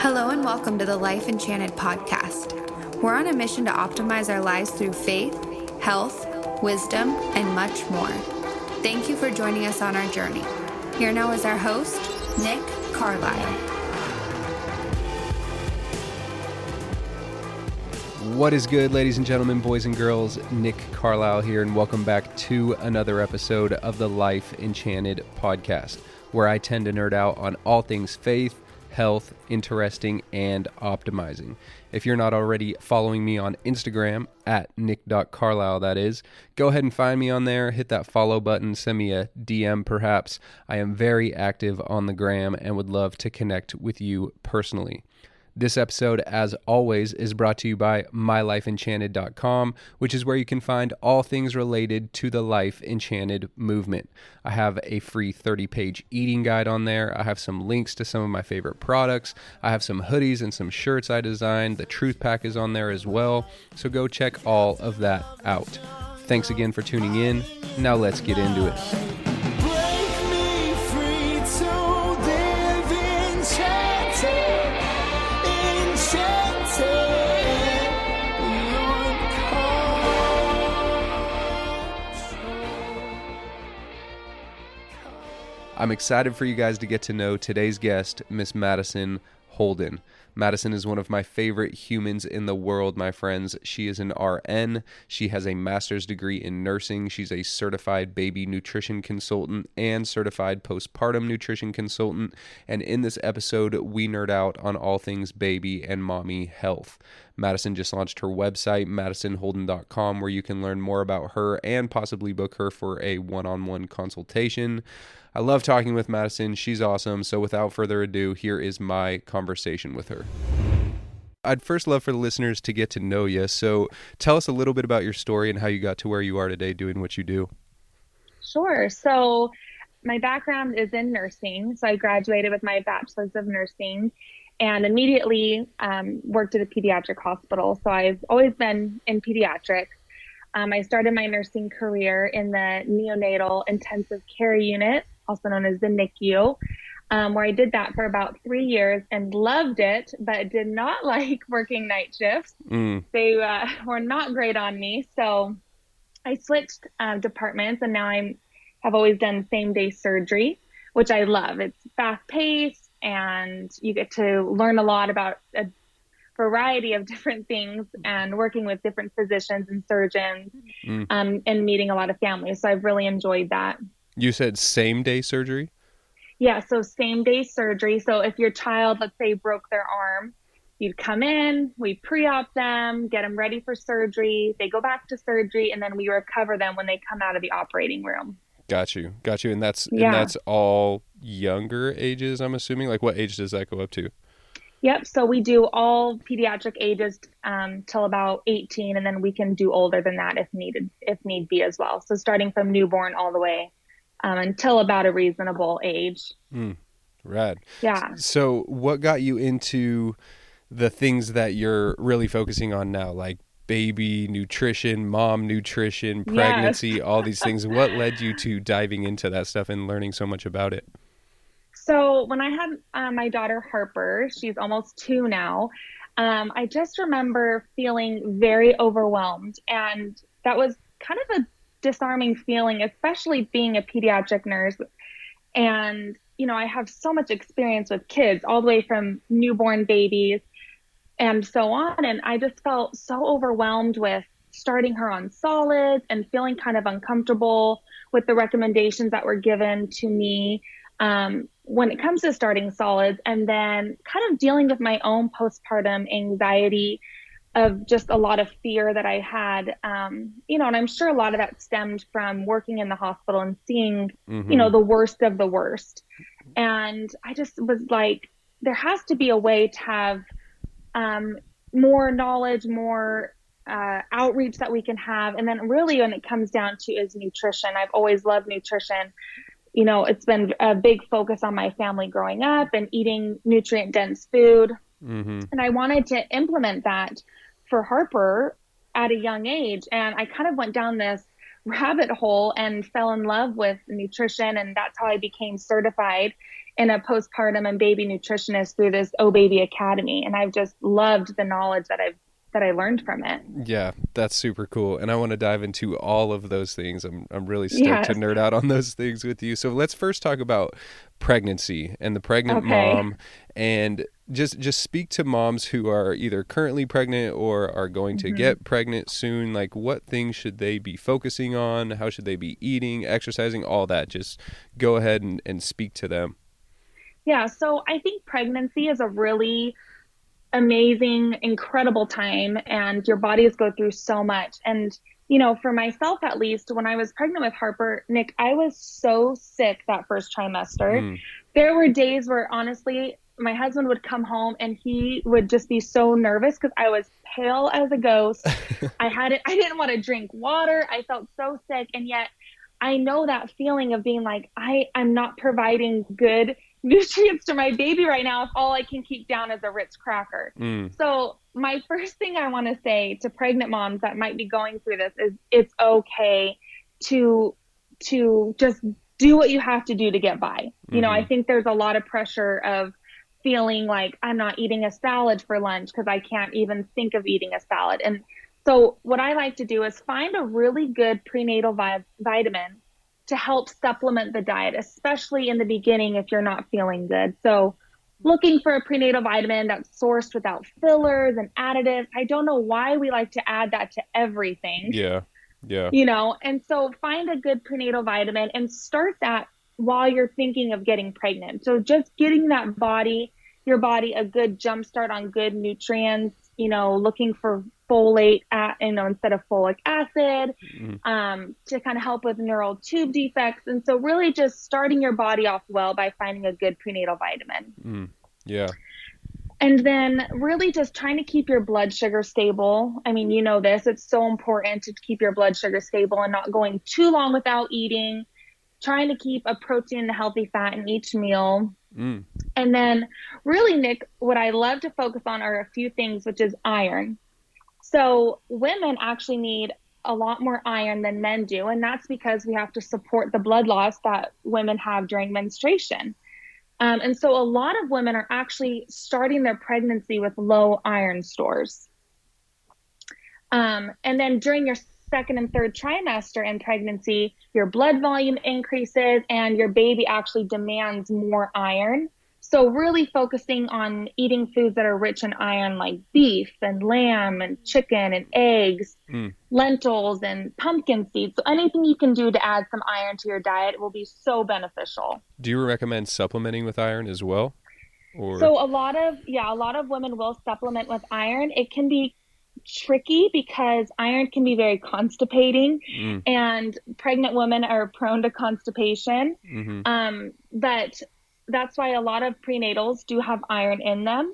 Hello and welcome to the Life Enchanted podcast. We're on a mission to optimize our lives through faith, health, wisdom, and much more. Thank you for joining us on our journey. Here now is our host, Nick Carlisle. What is good, ladies and gentlemen, boys and girls? Nick Carlisle here, and welcome back to another episode of the Life Enchanted podcast, where I tend to nerd out on all things faith health, interesting, and optimizing. If you're not already following me on Instagram at nick.carlisle, that is, go ahead and find me on there. Hit that follow button, send me a DM perhaps. I am very active on the gram and would love to connect with you personally. This episode, as always, is brought to you by mylifeenchanted.com, which is where you can find all things related to the Life Enchanted movement. I have a free 30 page eating guide on there. I have some links to some of my favorite products. I have some hoodies and some shirts I designed. The Truth Pack is on there as well. So go check all of that out. Thanks again for tuning in. Now let's get into it. I'm excited for you guys to get to know today's guest, Miss Madison Holden. Madison is one of my favorite humans in the world, my friends. She is an RN. She has a master's degree in nursing. She's a certified baby nutrition consultant and certified postpartum nutrition consultant. And in this episode, we nerd out on all things baby and mommy health. Madison just launched her website, madisonholden.com, where you can learn more about her and possibly book her for a one on one consultation. I love talking with Madison. She's awesome. So without further ado, here is my conversation with her. I'd first love for the listeners to get to know you. So tell us a little bit about your story and how you got to where you are today doing what you do. Sure. So my background is in nursing. So I graduated with my bachelor's of nursing and immediately um, worked at a pediatric hospital. So I've always been in pediatrics. Um, I started my nursing career in the neonatal intensive care unit also known as the NICU, um, where I did that for about three years and loved it, but did not like working night shifts. Mm. They uh, were not great on me. So I switched uh, departments and now I'm have always done same day surgery, which I love. It's fast paced and you get to learn a lot about a variety of different things and working with different physicians and surgeons mm. um, and meeting a lot of families. So I've really enjoyed that. You said same day surgery? Yeah, so same day surgery. So if your child, let's say, broke their arm, you'd come in, we pre-op them, get them ready for surgery. They go back to surgery, and then we recover them when they come out of the operating room. Got you, got you. And that's yeah. and that's all younger ages. I'm assuming. Like, what age does that go up to? Yep. So we do all pediatric ages um, till about 18, and then we can do older than that if needed, if need be as well. So starting from newborn all the way um, until about a reasonable age. Mm, rad. Yeah. So, what got you into the things that you're really focusing on now, like baby nutrition, mom nutrition, pregnancy, yes. all these things? What led you to diving into that stuff and learning so much about it? So, when I had uh, my daughter Harper, she's almost two now. Um, I just remember feeling very overwhelmed, and that was kind of a disarming feeling, especially being a pediatric nurse. And, you know, I have so much experience with kids, all the way from newborn babies and so on. And I just felt so overwhelmed with starting her on solids and feeling kind of uncomfortable with the recommendations that were given to me um, when it comes to starting solids, and then kind of dealing with my own postpartum anxiety of just a lot of fear that I had, um, you know, and I'm sure a lot of that stemmed from working in the hospital and seeing, mm-hmm. you know, the worst of the worst. And I just was like, there has to be a way to have um, more knowledge, more uh, outreach that we can have. And then really when it comes down to is nutrition. I've always loved nutrition. You know, it's been a big focus on my family growing up and eating nutrient dense food. Mm-hmm. And I wanted to implement that for Harper at a young age. And I kind of went down this rabbit hole and fell in love with nutrition. And that's how I became certified in a postpartum and baby nutritionist through this Oh Baby Academy. And I've just loved the knowledge that I've that I learned from it. Yeah, that's super cool. And I want to dive into all of those things. I'm I'm really stoked yes. to nerd out on those things with you. So let's first talk about pregnancy and the pregnant okay. mom and just just speak to moms who are either currently pregnant or are going to mm-hmm. get pregnant soon like what things should they be focusing on how should they be eating exercising all that just go ahead and, and speak to them yeah so i think pregnancy is a really amazing, incredible time, and your bodies go through so much. And, you know, for myself at least, when I was pregnant with Harper, Nick, I was so sick that first trimester. Mm. There were days where honestly, my husband would come home and he would just be so nervous because I was pale as a ghost. I had it, I didn't want to drink water. I felt so sick. And yet I know that feeling of being like, I, I'm not providing good nutrients to my baby right now if all I can keep down is a Ritz cracker. Mm. So my first thing I want to say to pregnant moms that might be going through this is it's okay to to just do what you have to do to get by. Mm-hmm. You know, I mm-hmm. think there's a lot of pressure of feeling like I'm not eating a salad for lunch because I can't even think of eating a salad. And so what I like to do is find a really good prenatal vi- vitamin to help supplement the diet, especially in the beginning if you're not feeling good. So, looking for a prenatal vitamin that's sourced without fillers and additives. I don't know why we like to add that to everything. Yeah. Yeah. You know, and so find a good prenatal vitamin and start that while you're thinking of getting pregnant. So just getting that body, your body a good jump start on good nutrients, you know, looking for folate at, you know, instead of folic acid mm-hmm. um, to kind of help with neural tube defects. And so really just starting your body off well by finding a good prenatal vitamin. Mm. Yeah. And then really just trying to keep your blood sugar stable. I mean, you know this, it's so important to keep your blood sugar stable and not going too long without eating. Trying to keep a protein and a healthy fat in each meal. Mm. And then, really, Nick, what I love to focus on are a few things, which is iron. So women actually need a lot more iron than men do, and that's because we have to support the blood loss that women have during menstruation. Um, and so a lot of women are actually starting their pregnancy with low iron stores. Um, and then during your second and third trimester in pregnancy, your blood volume increases and your baby actually demands more iron. So, really focusing on eating foods that are rich in iron, like beef and lamb and chicken and eggs, mm. lentils and pumpkin seeds. So, anything you can do to add some iron to your diet will be so beneficial. Do you recommend supplementing with iron as well? Or... So, a lot of, yeah, a lot of women will supplement with iron. It can be tricky because iron can be very constipating mm. and pregnant women are prone to constipation. Mm-hmm. Um, but that's why a lot of prenatals do have iron in them,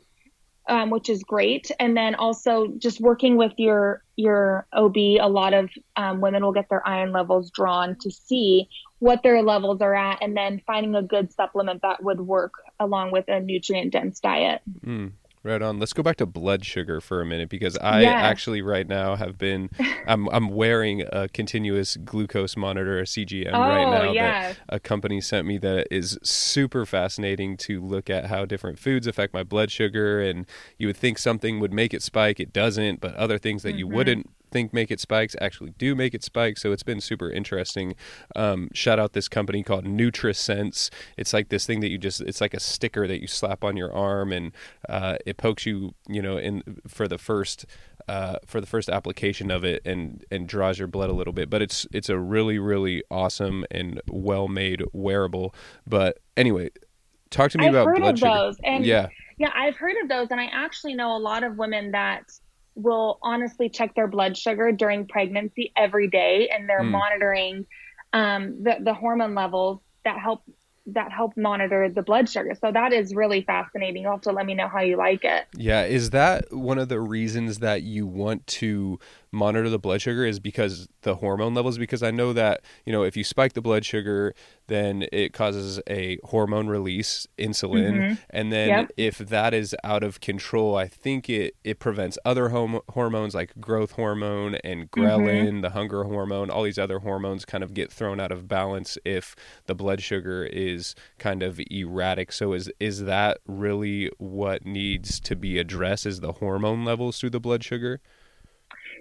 um, which is great. And then also just working with your your OB, a lot of um, women will get their iron levels drawn to see what their levels are at, and then finding a good supplement that would work along with a nutrient dense diet. Mm. Right on. Let's go back to blood sugar for a minute because I yes. actually right now have been I'm I'm wearing a continuous glucose monitor, a CGM oh, right now yes. that a company sent me that is super fascinating to look at how different foods affect my blood sugar and you would think something would make it spike, it doesn't, but other things that mm-hmm. you wouldn't think make it spikes actually do make it spike. So it's been super interesting. Um, shout out this company called NutriSense. It's like this thing that you just it's like a sticker that you slap on your arm and uh, it pokes you you know in for the first uh, for the first application of it and and draws your blood a little bit. But it's it's a really really awesome and well made wearable. But anyway, talk to me I've about blood sugar. Those, and yeah. Yeah, I've heard of those, and I actually know a lot of women that will honestly check their blood sugar during pregnancy every day and they're mm. monitoring um, the, the hormone levels that help that help monitor the blood sugar. So that is really fascinating. You'll have to let me know how you like it. Yeah. Is that one of the reasons that you want to monitor the blood sugar is because the hormone levels because I know that, you know, if you spike the blood sugar, then it causes a hormone release, insulin, Mhm. and then Yep. if that is out of control, I think it it prevents other hom- hormones like growth hormone and Mm-hmm. ghrelin, the hunger hormone, all these other hormones kind of get thrown out of balance if the blood sugar is kind of erratic. So is is that really what needs to be addressed is the hormone levels through the blood sugar?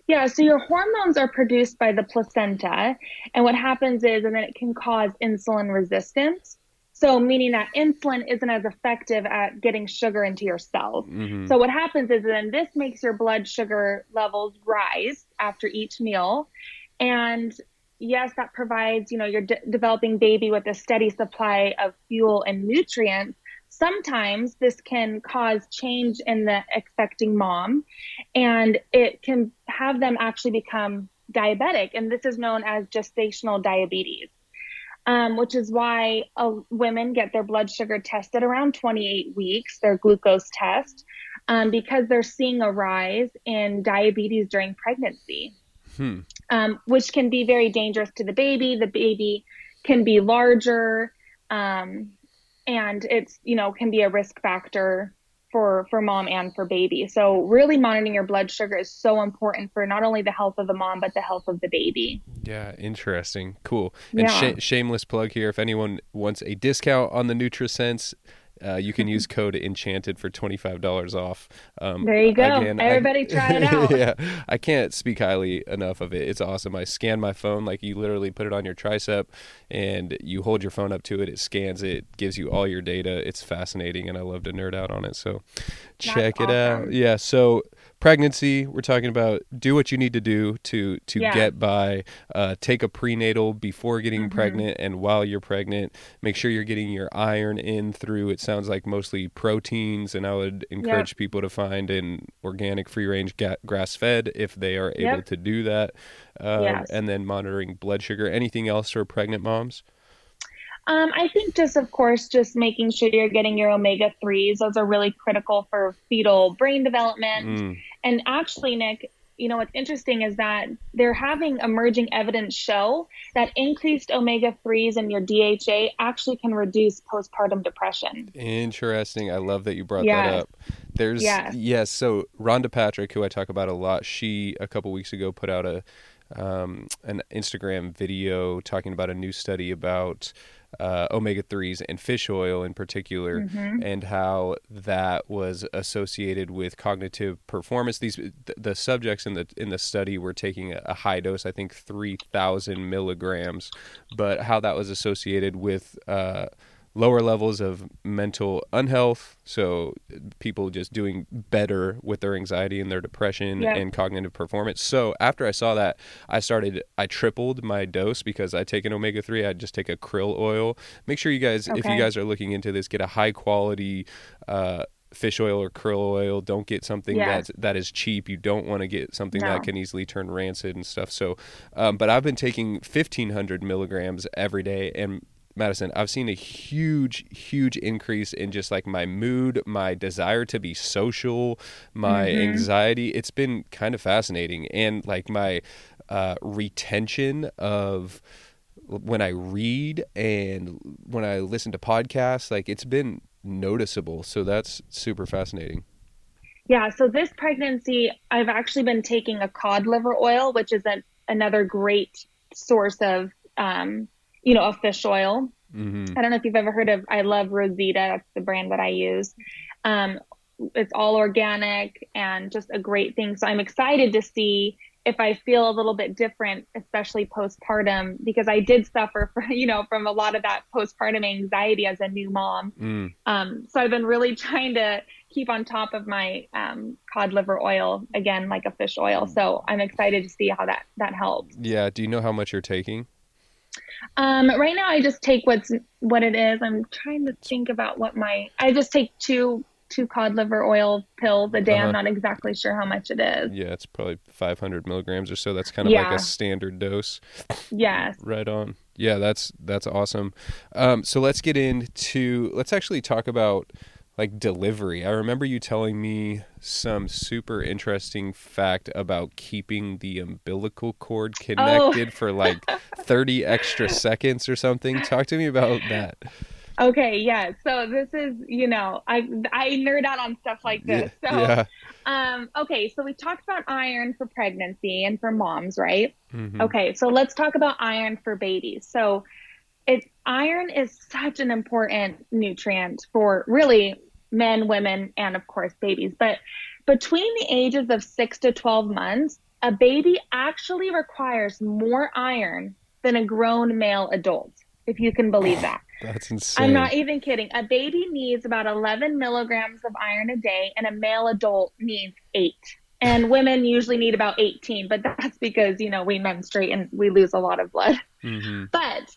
Yeah, so your hormones are produced by the placenta, and what happens is, and then it can cause insulin resistance. So, meaning that insulin isn't as effective at getting sugar into your cells. Mhm. So, what happens is then this makes your blood sugar levels rise after each meal. And yes, that provides, you know, your de- developing baby with a steady supply of fuel and nutrients. Sometimes this can cause change in the expecting mom, and it can have them actually become diabetic. And this is known as gestational diabetes. Um, which is why uh, women get their blood sugar tested around 28 weeks, their glucose test, um, because they're seeing a rise in diabetes during pregnancy, Hmm. um, which can be very dangerous to the baby. The baby can be larger, um, and it's you know can be a risk factor for for mom and for baby. So really monitoring your blood sugar is so important for not only the health of the mom but the health of the baby. Yeah, interesting. Cool. And Yeah. sh- shameless plug here if anyone wants a discount on the NutriSense, uh, you can use code enchanted for $25 off. Um, There you go. again, I- Everybody try it out. yeah. I can't speak highly enough of it. It's awesome. I scan my phone like you literally put it on your tricep and you hold your phone up to it, it scans it, gives you all your data. It's fascinating and I love to nerd out on it. So check it out. Yeah, so pregnancy, we're talking about do what you need to do to to Yeah. get by, uh, take a prenatal before getting Mm-hmm. pregnant and while you're pregnant. Make sure you're getting your iron in through it sounds like mostly proteins and I would encourage people to find an organic free range ga- grass fed if they are able Yep. to do that. Um, Yes. and then monitoring blood sugar. Anything else for pregnant moms? Um, I think just, of course, just making sure you're getting your omega 3s. Those are really critical for fetal brain development. Mm, And actually, Nick, you know, what's interesting is that they're having emerging evidence show that increased omega 3s in your DHA actually can reduce postpartum depression. Interesting. I love that you brought that up. There's Yes. yes. So Rhonda Patrick, who I talk about a lot, she a couple weeks ago put out a um, an Instagram video talking about a new study about uh, omega threes and fish oil in particular, Mm-hmm. and how that was associated with cognitive performance. These th- the subjects in the in the study were taking a, a high dose, I think three thousand milligrams, but how that was associated with uh, lower levels of mental unhealth. So people just doing better with their anxiety and their depression Yeah. and cognitive performance. So after I saw that, I started, I tripled my dose because I take an omega 3. I just take a krill oil. Make sure you guys, if you guys are looking into this, get a high quality, uh, fish oil or krill oil don't get something Yeah. that's that is cheap you don't want to get something No. that can easily turn rancid and stuff so um, but i've been taking 1500 milligrams every day and Madison, I've seen a huge, huge increase in just like my mood, my desire to be social, my Mm-hmm. anxiety. It's been kind of fascinating. And like my uh, retention of when I read and when I listen to podcasts, like it's been noticeable. So that's super fascinating. Yeah, so this pregnancy, I've actually been taking a cod liver oil, which is a, another great source of, um, you know, a fish oil. hmm I don't know if you've ever heard of I Love Rosita. That's the brand that I use. Um, it's all organic and just a great thing. So I'm excited to see if I feel a little bit different, especially postpartum, because I did suffer from, you know, from a lot of that postpartum anxiety as a new mom. Mm. Um, so I've been really trying to keep on top of my um, cod liver oil again, like a fish oil. So I'm excited to see how that that helps. Yeah. Do you know how much you're taking? Um, right now, I just take what's what it is. I'm trying to think about what my I just take two two cod liver oil pills a day. Uh-huh. I'm not exactly sure how much it is. Yeah, it's probably 500 milligrams or so. That's kind of like a standard dose. Yes. Right on. Yeah, that's that's awesome. Um, so let's get into let's actually talk about like delivery. I remember you telling me some super interesting fact about keeping the umbilical cord connected oh. for like 30 extra seconds or something. Talk to me about that. Okay, yeah. So this is, you know, I I nerd out on stuff like this. So yeah. um okay, so we talked about iron for pregnancy and for moms, right? Mm-hmm. Okay, so let's talk about iron for babies. So it iron is such an important nutrient for really men, women, and of course babies. But between the ages of 6 to 12 months, a baby actually requires more iron than a grown male adult, if you can believe that. That's insane. I'm not even kidding. A baby needs about 11 milligrams of iron a day, and a male adult needs eight. And women usually need about 18, but that's because, you know, we menstruate and we lose a lot of blood. Mm-hmm. But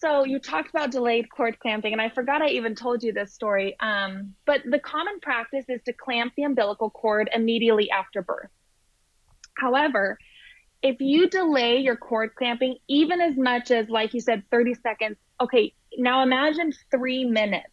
so you talked about delayed cord clamping, and I forgot I even told you this story. Um, but the common practice is to clamp the umbilical cord immediately after birth. However, if you delay your cord clamping even as much as, like you said, 30 seconds, okay, now imagine three minutes.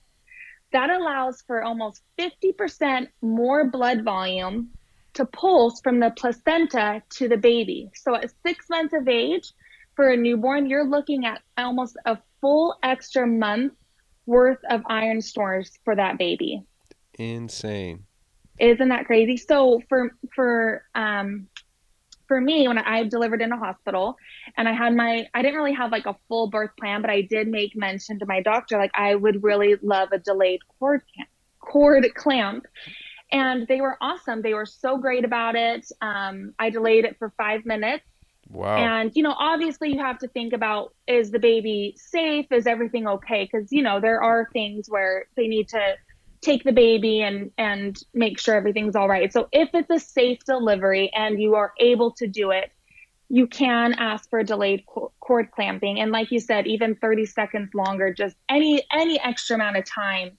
That allows for almost 50% more blood volume to pulse from the placenta to the baby. So at six months of age, for a newborn, you're looking at almost a full extra month worth of iron stores for that baby. Insane. Isn't that crazy? So for for um for me when I delivered in a hospital and I had my I didn't really have like a full birth plan, but I did make mention to my doctor like I would really love a delayed cord cord clamp. And they were awesome. They were so great about it. Um, I delayed it for five minutes Wow. And, you know, obviously you have to think about is the baby safe? Is everything okay? Because, you know, there are things where they need to take the baby and and make sure everything's all right. So if it's a safe delivery and you are able to do it, you can ask for delayed cord clamping and like you said even 30 seconds longer just any any extra amount of time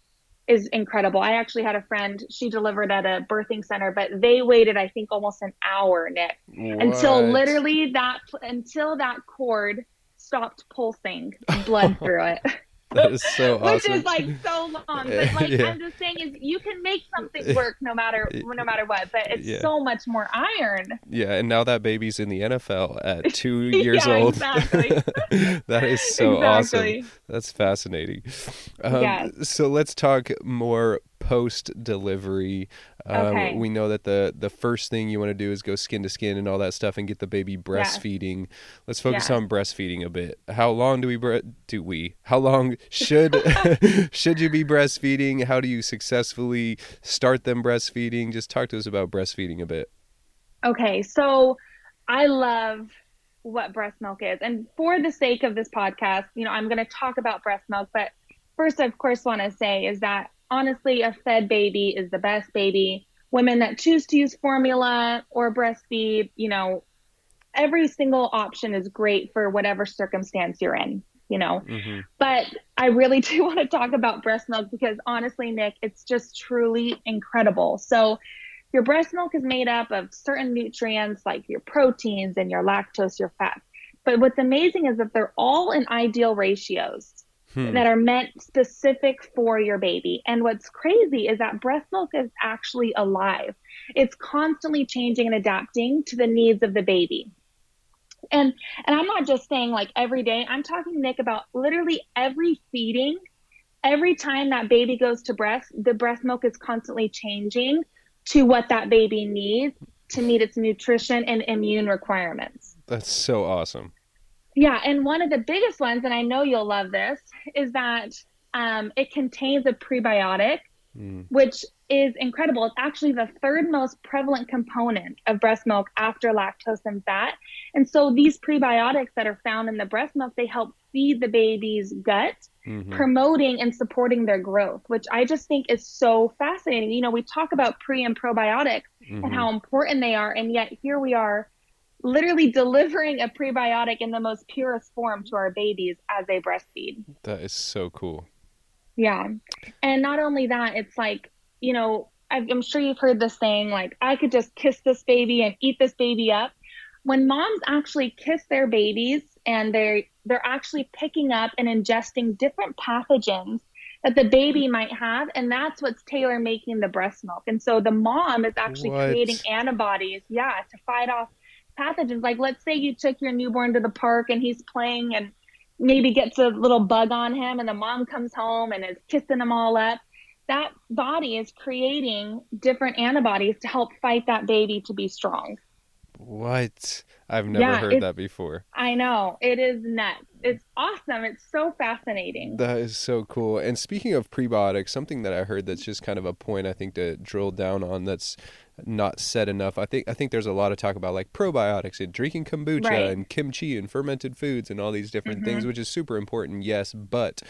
is incredible. I actually had a friend, she delivered at a birthing center, but they waited, I think, almost an hour, Nick, what? until literally that, until that cord stopped pulsing blood through it. That is so awesome. Which is like so long. But like yeah. I'm just saying is you can make something work no matter no matter what. But it's yeah. so much more iron. Yeah, and now that baby's in the NFL at two years yeah, old. Exactly. that is so exactly. awesome. That's fascinating. Um, yes. So let's talk more post delivery. Um, okay. We know that the the first thing you want to do is go skin to skin and all that stuff and get the baby breastfeeding. Yes. Let's focus yes. on breastfeeding a bit. How long do we bre- do we? How long should should you be breastfeeding? How do you successfully start them breastfeeding? Just talk to us about breastfeeding a bit. Okay, so I love what breast milk is. And for the sake of this podcast, you know, I'm going to talk about breast milk, but first, I of course, want to say is that honestly, a fed baby is the best baby. Women that choose to use formula or breastfeed, you know, every single option is great for whatever circumstance you're in, you know. Mm-hmm. But I really do want to talk about breast milk because honestly, Nick, it's just truly incredible. So, your breast milk is made up of certain nutrients like your proteins and your lactose, your fats. But what's amazing is that they're all in ideal ratios hmm. that are meant specific for your baby. And what's crazy is that breast milk is actually alive. It's constantly changing and adapting to the needs of the baby. And and I'm not just saying like every day. I'm talking Nick about literally every feeding. Every time that baby goes to breast, the breast milk is constantly changing to what that baby needs to meet its nutrition and immune requirements. That's so awesome. Yeah, and one of the biggest ones, and I know you'll love this, is that um, it contains a prebiotic, mm. which is incredible. It's actually the third most prevalent component of breast milk after lactose and fat. And so these prebiotics that are found in the breast milk, they help feed the baby's gut, mm-hmm. promoting and supporting their growth, which I just think is so fascinating. You know, we talk about pre and probiotics mm-hmm. and how important they are, and yet here we are literally delivering a prebiotic in the most purest form to our babies as they breastfeed. That is so cool. Yeah. And not only that, it's like, you know, I'm sure you've heard this saying, like, I could just kiss this baby and eat this baby up. When moms actually kiss their babies and they're they're actually picking up and ingesting different pathogens that the baby might have, and that's what's tailor making the breast milk. And so the mom is actually What? creating antibodies, yeah, to fight off pathogens. Like let's say you took your newborn to the park and he's playing and maybe gets a little bug on him, and the mom comes home and is kissing him all up. That body is creating different antibodies to help fight that baby to be strong. What? I've never Yeah, heard that before. I know. It is nuts. It's awesome. It's so fascinating. That is so cool. And speaking of prebiotics, something that I heard that's just kind of a point I think to drill down on that's not said enough. I think I think there's a lot of talk about like probiotics and drinking kombucha Right. and kimchi and fermented foods and all these different things, Mhm. which is super important, yes, but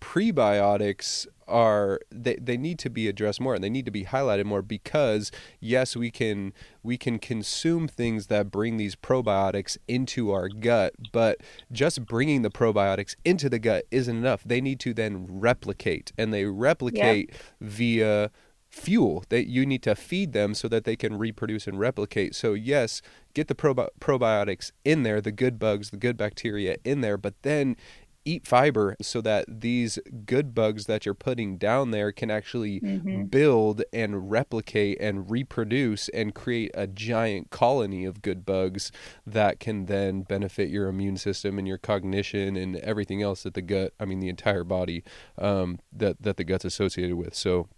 prebiotics are they, they need to be addressed more and they need to be highlighted more because yes we can we can consume things that bring these probiotics into our gut but just bringing the probiotics into the gut isn't enough. They need to then replicate and they replicate via fuel that you need to feed them so that they can reproduce and replicate. So yes get the probi- probiotics in there the good bugs the good bacteria in there but then eat fiber so that these good bugs that you're putting down there can actually Mhm. build and replicate and reproduce and create a giant colony of good bugs that can then benefit your immune system and your cognition and everything else that the gut I mean the entire body um, that that the gut's associated with so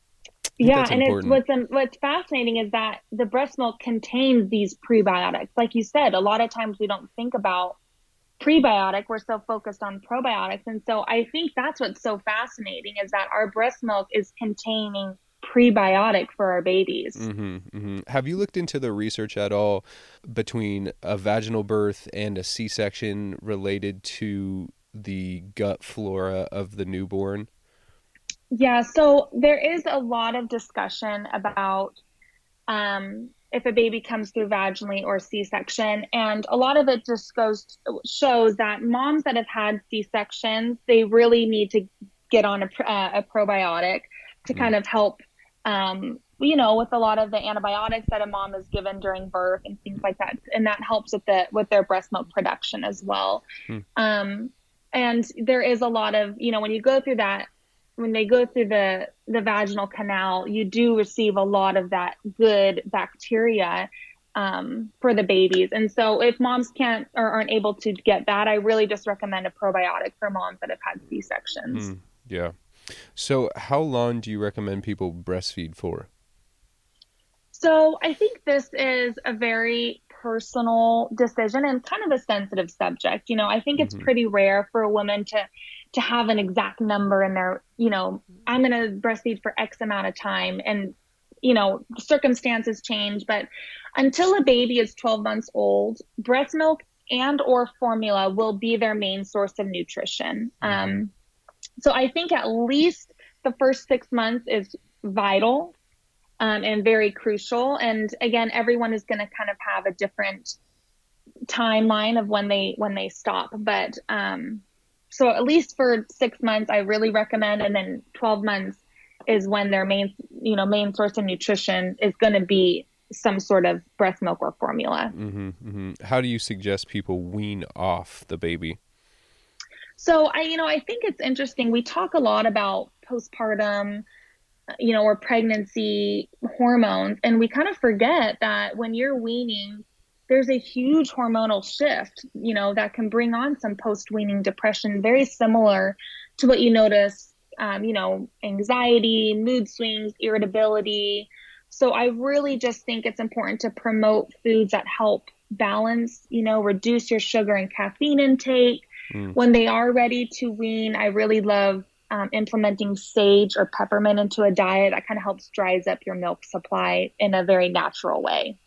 Yeah, and it's what's um, what's fascinating is that the breast milk contains these prebiotics. Like you said, a lot of times we don't think about prebiotic. We're so focused on probiotics, and so I think that's what's so fascinating is that our breast milk is containing prebiotic for our babies. hmm hmm Have you looked into the research at all between a vaginal birth and a C-section related to the gut flora of the newborn? Yeah, so there is a lot of discussion about um, if a baby comes through vaginally or C-section, and a lot of it just goes shows that moms that have had C-sections they really need to get on a, uh, a probiotic to kind of help, um, you know, with a lot of the antibiotics that a mom is given during birth and things like that, and that helps with the with their breast milk production as well. Hmm. Um, and there is a lot of, you know, when you go through that when they go through the the vaginal canal, you do receive a lot of that good bacteria um, for the babies. And so, if moms can't or aren't able to get that, I really just recommend a probiotic for moms that have had C sections. Mm, yeah. So, how long do you recommend people breastfeed for? So I think this is a very personal decision and kind of a sensitive subject. You know, I think it's Mhm. pretty rare for a woman to to have an exact number in their, you know, I'm going to breastfeed for X amount of time and you know, circumstances change, but until a baby is 12 months old, breast milk and or formula will be their main source of nutrition. Um, so I think at least the first six months is vital um, and very crucial. And again, everyone is going to kind of have a different timeline of when they when they stop. But um, so at least for six months, I really recommend, and then 12 months is when their main you know main source of nutrition is going to be some sort of breast milk or formula. hmm hmm How do you suggest people wean off the baby? So I, you know, I think it's interesting. We talk a lot about postpartum, you know, or pregnancy hormones, and we kind of forget that when you're weaning, there's a huge hormonal shift, you know, that can bring on some post-weaning depression, very similar to what you notice, um, you know, anxiety, mood swings, irritability. So I really just think it's important to promote foods that help balance, you know, reduce your sugar and caffeine intake Mm. when they are ready to wean, I really love um, implementing sage or peppermint into a diet. That kind of helps dries up your milk supply in a very natural way.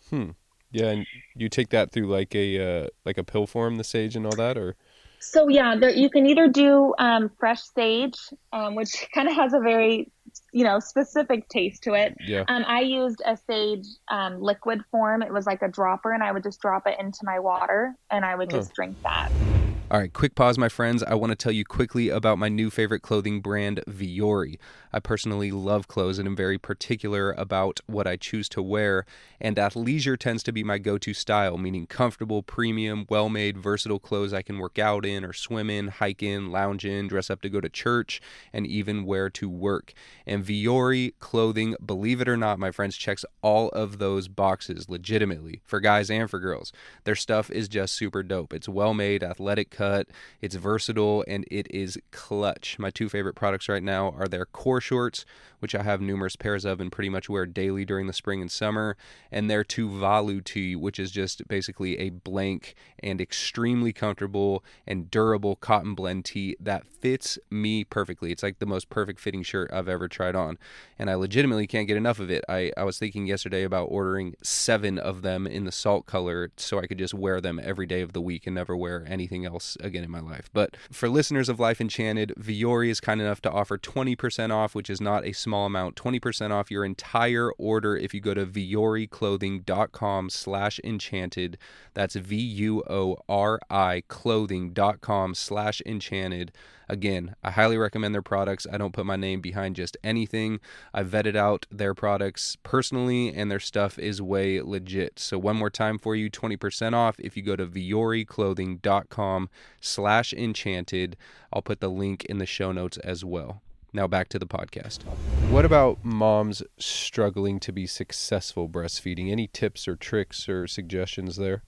Yeah, and you take that through like a uh, like a pill form, the sage and all that, or So yeah, there, you can either do um, fresh sage, um, which kind of has a very you know specific taste to it. yeah. Um, I used a sage um, liquid form. It was like a dropper, and I would just drop it into my water, and I would just drink that. All right, quick pause, my friends. I want to tell you quickly about my new favorite clothing brand, Vuori. I personally love clothes and am very particular about what I choose to wear, and athleisure tends to be my go to style, meaning comfortable, premium, well made, versatile clothes I can work out in or swim in, hike in, lounge in, dress up to go to church, and even wear to work. And Vuori clothing, believe it or not, my friends, checks all of those boxes legitimately for guys and for girls. Their stuff is just super dope. It's well made, athletic cut, it's versatile, and it is clutch. My two favorite products right now are their Kore shorts, which I have numerous pairs of and pretty much wear daily during the spring and summer, and their Tuvalu tee, which is just basically a blank and extremely comfortable and durable cotton blend tee that fits me perfectly. It's like the most perfect fitting shirt I've ever tried on, and I legitimately can't get enough of it. I, I was thinking yesterday about ordering seven of them in the salt color so I could just wear them every day of the week and never wear anything else again in my life. But for listeners of Life Enchanted, Vuori is kind enough to offer 20% off, which is not a small amount, 20% off your entire order if you go to vuoriclothing.com slash enchanted. That's V-U-O-R-I clothing.com slash enchanted. Again, I highly recommend their products. I don't put my name behind just anything. I vetted out their products personally, and their stuff is way legit. So one more time for you, 20% off if you go to vuoriclothing.com slash enchanted. I'll put the link in the show notes as well. Now back to the podcast. What about moms struggling to be successful breastfeeding? Any tips or tricks or suggestions there?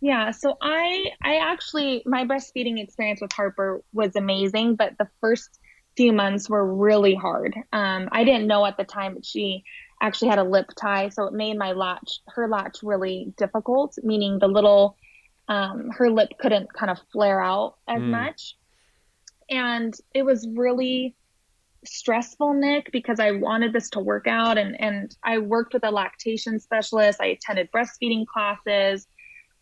Yeah, so I I actually my breastfeeding experience with Harper was amazing, but the first few months were really hard. Um, I didn't know at the time that she actually had a lip tie, so it made my latch her latch really difficult, meaning the little um, her lip couldn't kind of flare out as mm. much, and it was really stressful, Nick, because I wanted this to work out and, and I worked with a lactation specialist. I attended breastfeeding classes.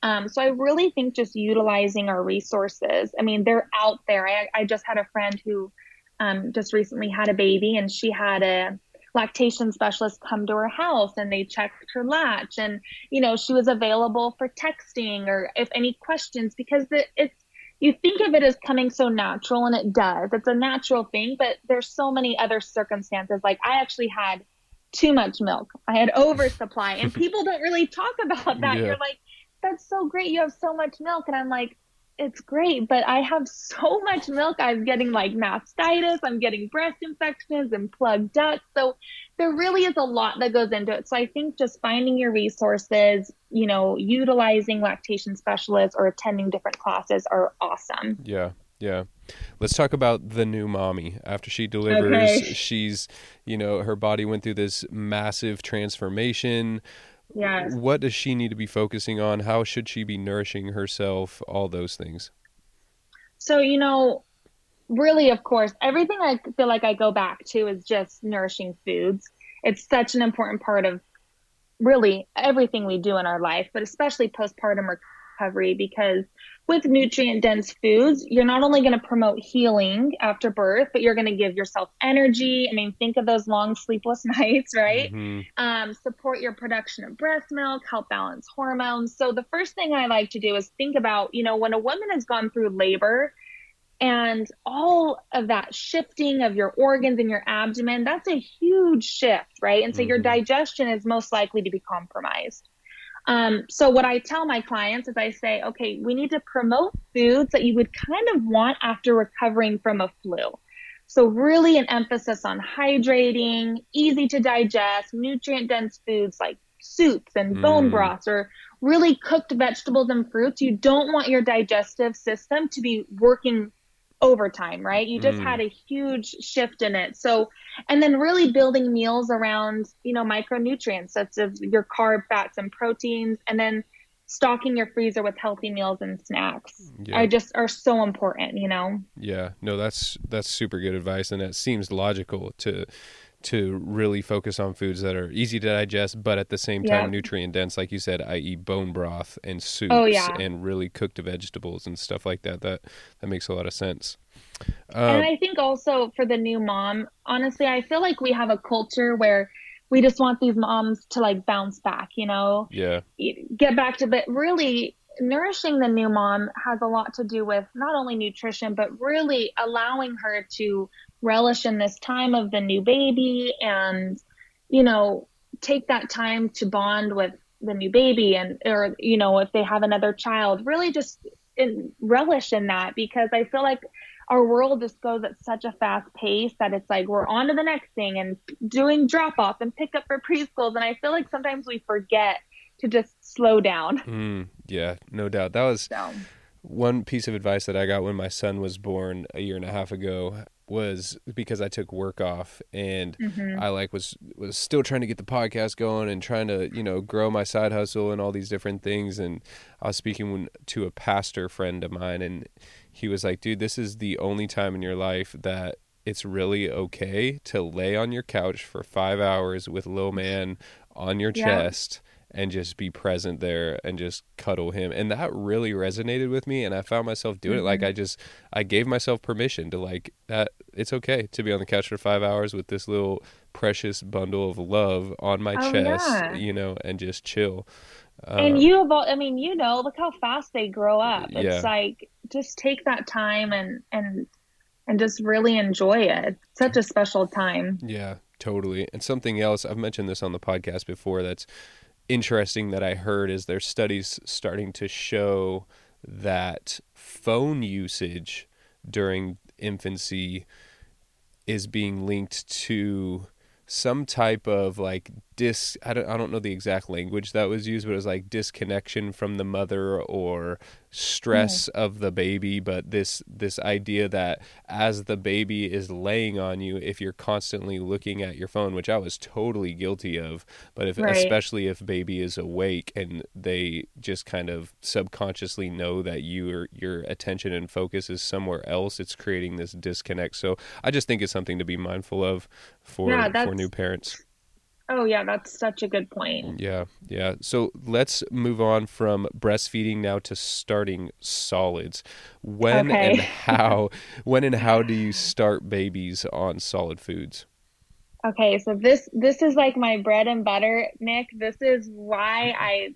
Um, so I really think just utilizing our resources. I mean, they're out there. I, I just had a friend who um, just recently had a baby and she had a lactation specialist come to her house and they checked her latch and you know she was available for texting or if any questions because it, it's you think of it as coming so natural and it does. It's a natural thing but there's so many other circumstances. Like i actually had too much milk. I had oversupply and people don't really talk about that. Yeah. you're like that's so great you have so much milk. And i'm like it's great, but I have so much milk. I'm getting like mastitis, I'm getting breast infections and plugged ducts. So there really is a lot that goes into it. So I think just finding your resources, you know, utilizing lactation specialists or attending different classes are awesome. Yeah. Yeah. Let's talk about the new mommy. After she delivers, okay. she's, you know, her body went through this massive transformation. Yes. What does she need to be focusing on? How should she be nourishing herself? All those things. So, you know, really, of course, everything I feel like I go back to is just nourishing foods. It's such an important part of really everything we do in our life, but especially postpartum recovery because with nutrient dense foods, you're not only going to promote healing after birth, but you're going to give yourself energy. I mean, think of those long sleepless nights, right? Mm-hmm. Um, support your production of breast milk, help balance hormones. So, the first thing I like to do is think about, you know, when a woman has gone through labor, and all of that shifting of your organs in your abdomen, that's a huge shift, right? And so mm-hmm. your digestion is most likely to be compromised. Um, so what I tell my clients is I say, okay, we need to promote foods that you would kind of want after recovering from a flu. So really an emphasis on hydrating, easy to digest, nutrient dense foods like soups and mm. bone broths or really cooked vegetables and fruits. You don't want your digestive system to be working overtime, right? You just mm. had a huge shift in it. So, and then really building meals around, you know, micronutrients such as your carb, fats, and proteins, and then stocking your freezer with healthy meals and snacks. Yeah. I just are so important, you know. Yeah, no, that's that's super good advice, and that seems logical to to really focus on foods that are easy to digest, but at the same time yeah. nutrient dense, like you said, i.e., bone broth and soups oh, yeah. and really cooked vegetables and stuff like that. That that makes a lot of sense. and um, I think also for the new mom, honestly, I feel like we have a culture where we just want these moms to like bounce back, you know? Yeah. Get back to, but really, nourishing the new mom has a lot to do with not only nutrition, but really allowing her to relish in this time of the new baby and, you know, take that time to bond with the new baby and, or, you know, if they have another child, really just in, relish in that because I feel like our world just goes at such a fast pace that it's like we're on to the next thing and doing drop off and pick up for preschools. And I feel like sometimes we forget to just slow down. Mm, yeah, no doubt. That was so. one piece of advice that I got when my son was born a year and a half ago was because I took work off and mm-hmm. I like was was still trying to get the podcast going and trying to you know grow my side hustle and all these different things and I was speaking to a pastor friend of mine and he was like dude this is the only time in your life that it's really okay to lay on your couch for 5 hours with little man on your yeah. chest and just be present there and just cuddle him and that really resonated with me and i found myself doing mm-hmm. it like mm-hmm. i just i gave myself permission to like that it's okay to be on the couch for five hours with this little precious bundle of love on my oh, chest yeah. you know and just chill uh, and you have all i mean you know look how fast they grow up it's yeah. like just take that time and and and just really enjoy it it's such a special time yeah totally and something else i've mentioned this on the podcast before that's interesting that I heard is there's studies starting to show that phone usage during infancy is being linked to some type of like dis I don't I don't know the exact language that was used, but it was like disconnection from the mother or stress mm. of the baby, but this this idea that as the baby is laying on you, if you're constantly looking at your phone, which I was totally guilty of, but if right. especially if baby is awake and they just kind of subconsciously know that your your attention and focus is somewhere else, it's creating this disconnect. So I just think it's something to be mindful of for yeah, for new parents. Oh, yeah, that's such a good point. Yeah, yeah. So let's move on from breastfeeding now to starting solids. When okay. and how when and how do you start babies on solid foods? Okay, so this this is like my bread and butter, Nick. This is why I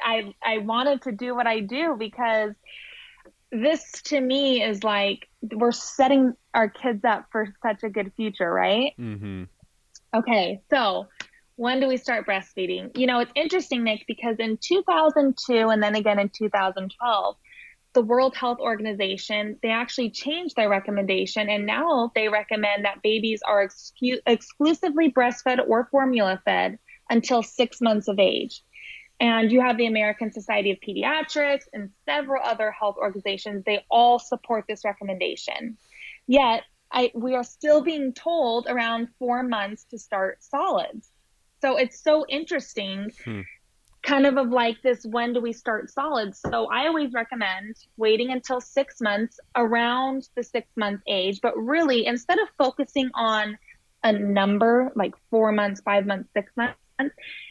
I I wanted to do what I do because this to me is like we're setting our kids up for such a good future, right? Mm-hmm. Okay, so when do we start breastfeeding? You know, it's interesting, Nick, because in 2002 and then again in 2012, the World Health Organization, they actually changed their recommendation and now they recommend that babies are excu- exclusively breastfed or formula fed until six months of age. And you have the American Society of Pediatrics and several other health organizations. They all support this recommendation. Yet, I, we are still being told around four months to start solids. So it's so interesting, hmm. kind of of like this when do we start solids? So I always recommend waiting until six months around the six month age, but really instead of focusing on a number like four months, five months, six months,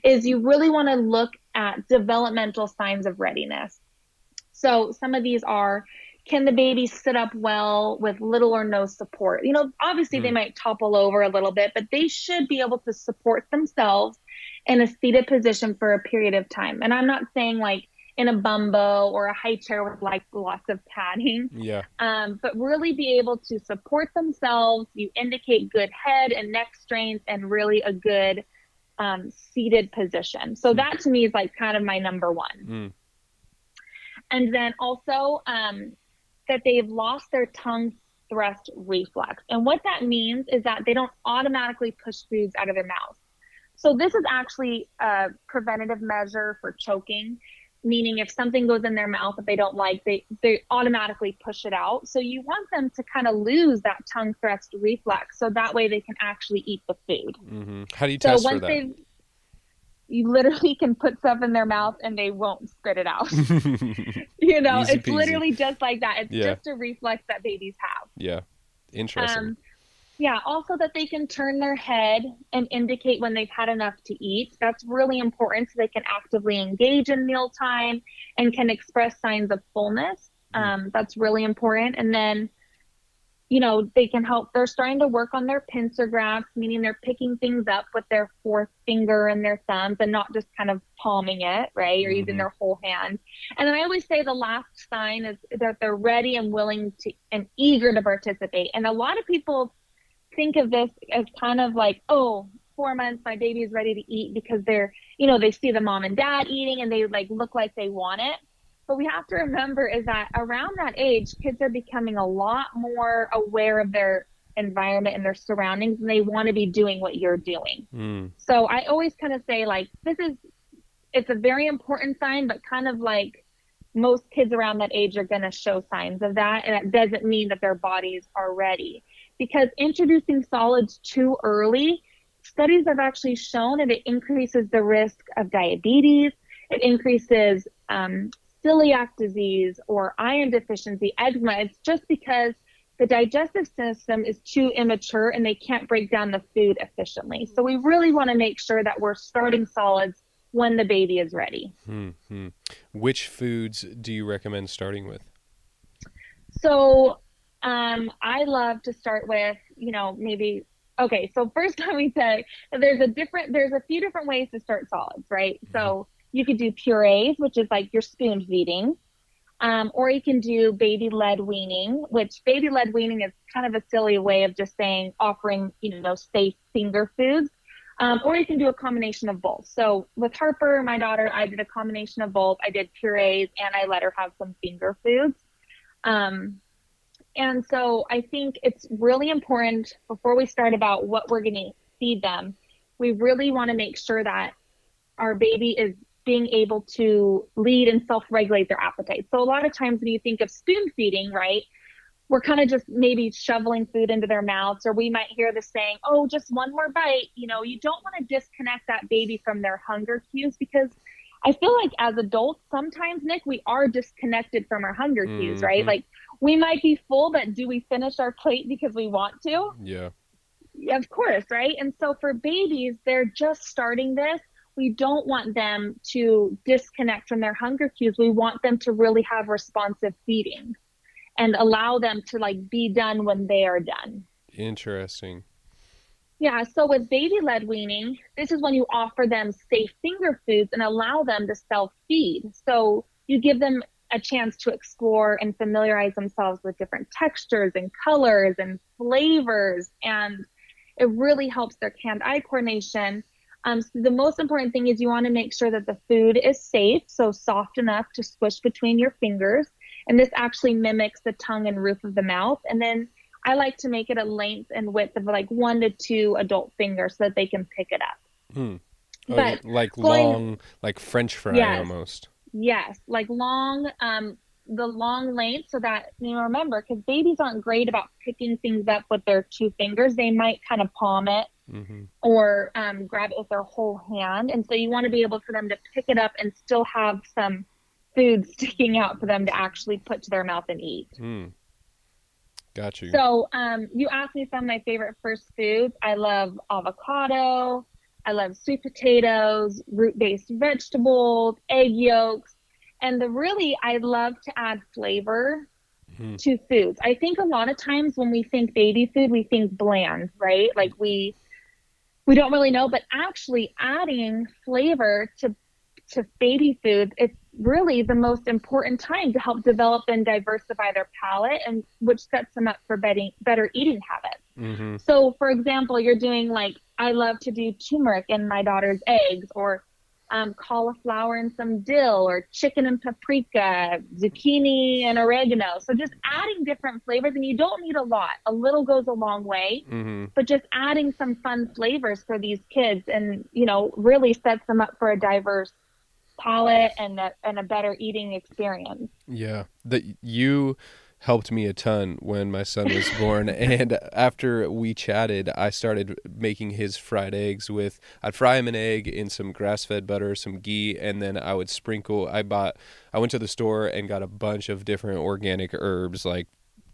is you really want to look at developmental signs of readiness. So some of these are can the baby sit up well with little or no support? You know, obviously mm. they might topple over a little bit, but they should be able to support themselves in a seated position for a period of time. And I'm not saying like in a bumbo or a high chair with like lots of padding. Yeah. Um, but really be able to support themselves. You indicate good head and neck strength and really a good um, seated position. So mm. that to me is like kind of my number one. Mm. And then also, um, that they've lost their tongue thrust reflex. And what that means is that they don't automatically push foods out of their mouth. So this is actually a preventative measure for choking, meaning if something goes in their mouth that they don't like, they, they automatically push it out. So you want them to kind of lose that tongue thrust reflex so that way they can actually eat the food. Mm-hmm. How do you test so for that? You literally can put stuff in their mouth and they won't spit it out. you know, Easy it's peasy. literally just like that. It's yeah. just a reflex that babies have. Yeah. Interesting. Um, yeah, also that they can turn their head and indicate when they've had enough to eat. That's really important so they can actively engage in mealtime and can express signs of fullness. Mm. Um, that's really important. And then you know, they can help. They're starting to work on their pincer grasp, meaning they're picking things up with their fourth finger and their thumbs and not just kind of palming it, right? Or mm-hmm. using their whole hand. And then I always say the last sign is that they're ready and willing to and eager to participate. And a lot of people think of this as kind of like, oh, four months, my baby is ready to eat because they're, you know, they see the mom and dad eating and they like look like they want it. But we have to remember is that around that age, kids are becoming a lot more aware of their environment and their surroundings and they want to be doing what you're doing. Mm. So I always kind of say like this is it's a very important sign, but kind of like most kids around that age are going to show signs of that. And it doesn't mean that their bodies are ready because introducing solids too early, studies have actually shown that it increases the risk of diabetes. It increases um, celiac disease or iron deficiency, eczema, it's just because the digestive system is too immature and they can't break down the food efficiently. So we really want to make sure that we're starting solids when the baby is ready. Mm-hmm. Which foods do you recommend starting with? So um, I love to start with, you know, maybe okay. So first, let me say there's a different, there's a few different ways to start solids, right? Mm-hmm. So you could do purees, which is like your spoon feeding. Um, or you can do baby led weaning, which baby led weaning is kind of a silly way of just saying offering, you know, safe finger foods. Um, or you can do a combination of both. So with Harper, my daughter, I did a combination of both. I did purees and I let her have some finger foods. Um, and so I think it's really important before we start about what we're going to feed them, we really want to make sure that our baby is being able to lead and self-regulate their appetite. So a lot of times when you think of spoon feeding, right, we're kind of just maybe shoveling food into their mouths, or we might hear the saying, "Oh, just one more bite." You know, you don't want to disconnect that baby from their hunger cues because I feel like as adults, sometimes Nick, we are disconnected from our hunger cues, mm-hmm. right? Like we might be full, but do we finish our plate because we want to? Yeah. Of course, right? And so for babies, they're just starting this we don't want them to disconnect from their hunger cues. We want them to really have responsive feeding and allow them to like be done when they are done. Interesting. Yeah, so with baby led weaning, this is when you offer them safe finger foods and allow them to self feed. So you give them a chance to explore and familiarize themselves with different textures and colors and flavors. And it really helps their hand eye coordination um, so the most important thing is you want to make sure that the food is safe, so soft enough to squish between your fingers. And this actually mimics the tongue and roof of the mouth. And then I like to make it a length and width of like one to two adult fingers so that they can pick it up. Hmm. Oh, but like going, long, like French fry yes, almost. Yes, like long, um, the long length so that you know remember because babies aren't great about picking things up with their two fingers. They might kind of palm it mm-hmm. or um, grab it with their whole hand. And so you want to be able for them to pick it up and still have some food sticking out for them to actually put to their mouth and eat. Mm. Got you. So um, you asked me some of my favorite first foods. I love avocado. I love sweet potatoes, root-based vegetables, egg yolks, and the really I love to add flavor mm-hmm. to foods. I think a lot of times when we think baby food, we think bland, right? Like we we don't really know, but actually adding flavor to to baby foods, it's really the most important time to help develop and diversify their palate and which sets them up for better, better eating habits. Mm-hmm. So for example, you're doing like I love to do turmeric in my daughter's eggs or um, cauliflower and some dill or chicken and paprika, zucchini and oregano. So just adding different flavors, and you don't need a lot. A little goes a long way, mm-hmm. but just adding some fun flavors for these kids, and you know, really sets them up for a diverse palate and a, and a better eating experience. Yeah, that you helped me a ton when my son was born. and after we chatted, I started making his fried eggs with I'd fry him an egg in some grass fed butter, some ghee, and then I would sprinkle. I bought, I went to the store and got a bunch of different organic herbs like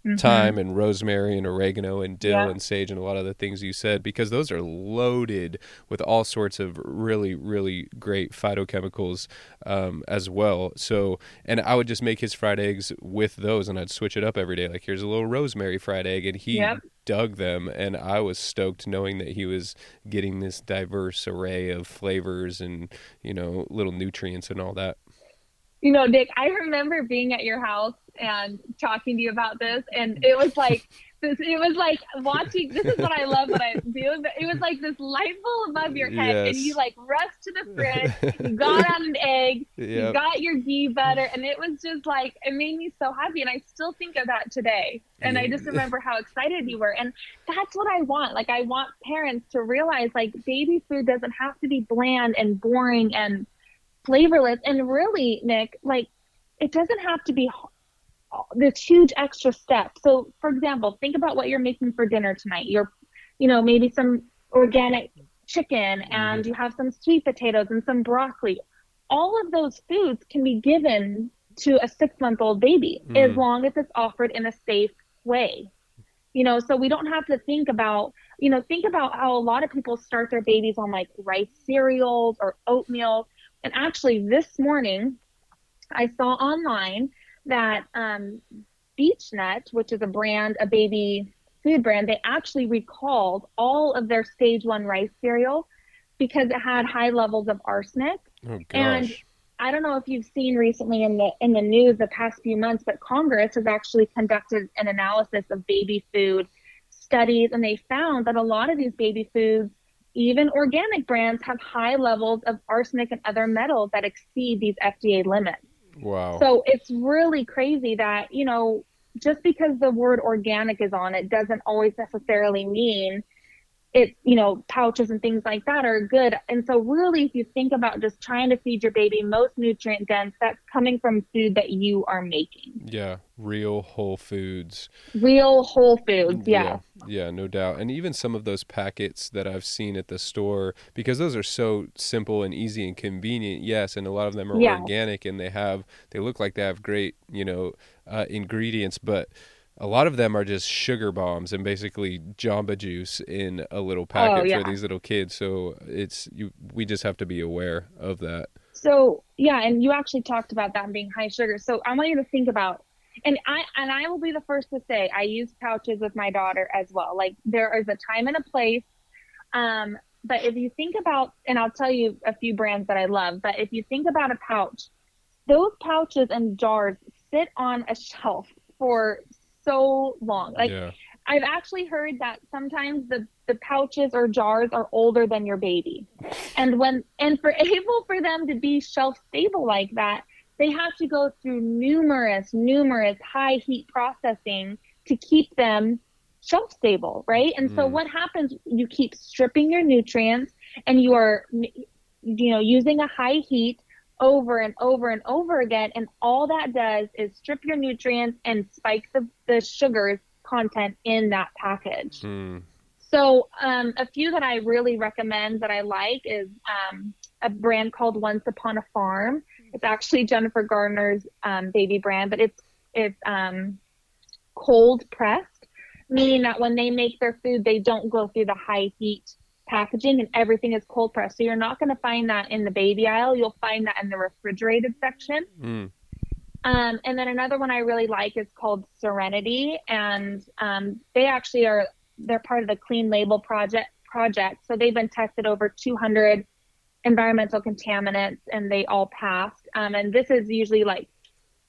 Mhm. thyme and rosemary and oregano and dill Yeah. and sage and a lot of the things you said because those are loaded with all sorts of really really great phytochemicals um, as well so and i would just make his fried eggs with those and i'd switch it up every day like here's a little rosemary fried egg and he Yep. dug them and i was stoked knowing that he was getting this diverse array of flavors and you know little nutrients and all that You know, Nick, I remember being at your house and talking to you about this, and it was like this. It was like watching. This is what I love What I do. but It was like this light bulb above your head, and you like rushed to the fridge. You got out an egg. You got your ghee butter, and it was just like it made me so happy. And I still think of that today. And I just remember how excited you were. And that's what I want. Like I want parents to realize like baby food doesn't have to be bland and boring and flavorless. And really, Nick, like it doesn't have to be this huge extra step. So, for example, think about what you're making for dinner tonight. You're, you know, maybe some organic chicken and you have some sweet potatoes and some broccoli. All of those foods can be given to a six month old baby as Mm. long as it's offered in a safe way. You know, so we don't have to think about, you know, think about how a lot of people start their babies on like rice cereals or oatmeal. And actually, this morning, I saw online that um, BeechNut, which is a brand, a baby food brand, they actually recalled all of their stage one rice cereal because it had high levels of arsenic. oh gosh And I don't know if you've seen recently in the in the news the past few months, but Congress has actually conducted an analysis of baby food studies, and they found that a lot of these baby foods, even organic brands, have high levels of arsenic and other metals that exceed these FDA limits. wow So it's really crazy that, you know, just because the word organic is on it doesn't always necessarily mean it's, you know, pouches and things like that are good. And so really if you think about just trying to feed your baby most nutrient dense, that's coming from food that you are making. yeah real whole foods Real whole foods, yeah. yeah, no doubt. And even some of those packets that I've seen at the store, because those are so simple and easy and convenient, yes, and a lot of them are Yeah. organic and they have, they look like they have great, you know, uh, ingredients, but a lot of them are just sugar bombs and basically Jamba Juice in a little packet Oh, yeah. for these little kids. So it's you. We just have to be aware of that. So yeah, and you actually talked about that being high sugar. So I want you to think about, and I and I will be the first to say I use pouches with my daughter as well. Like there is a time and a place. Um, but if you think about, and I'll tell you a few brands that I love. But if you think about a pouch, those pouches and jars sit on a shelf for so long. Like yeah, I've actually heard that sometimes the, the pouches or jars are older than your baby. And when and for able for them to be shelf stable like that, they have to go through numerous, numerous high heat processing to keep them shelf stable, right? And so Mm. what happens you keep stripping your nutrients and you are you know using a high heat over and over and over again and all that does is strip your nutrients and spike the, the sugars content in that package Hmm. so um, a few that i really recommend that i like is um, a brand called once upon a farm it's actually jennifer garner's um, baby brand but it's it's um, cold pressed meaning that when they make their food they don't go through the high heat packaging and everything is cold pressed so you're not going to find that in the baby aisle you'll find that in the refrigerated section Hmm. um, and then another one I really like is called Serenity, and um, they actually are they're part of the Clean Label project project. So they've been tested over 200 environmental contaminants, and they all passed. Um, and this is usually like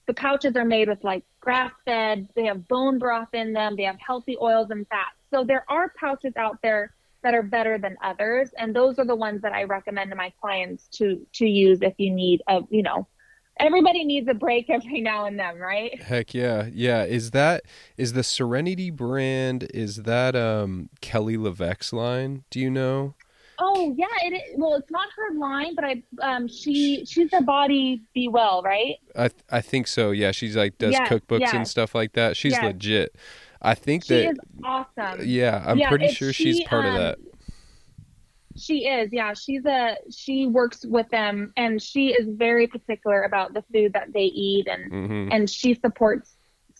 the pouches are made with like grass fed. They have bone broth in them. They have healthy oils and fats. So there are pouches out there that are better than others, and those are the ones that I recommend to my clients to to use if you need a you know everybody needs a break every now and then, right? Heck yeah, yeah. Is that is the Serenity brand? Is that um Kelly LeVeque's line? Do you know? Oh yeah, it is. Well, it's not her line, but I um she she's the body be well, right? I th- I think so. Yeah, she's like does Yes, cookbooks and stuff like that. She's Yes. legit. I think that She that is awesome. yeah, I'm Yeah, pretty sure she's she, part of um, that. She is, yeah. She's a she works with them, and she is very particular about the food that they eat, and hmm and she supports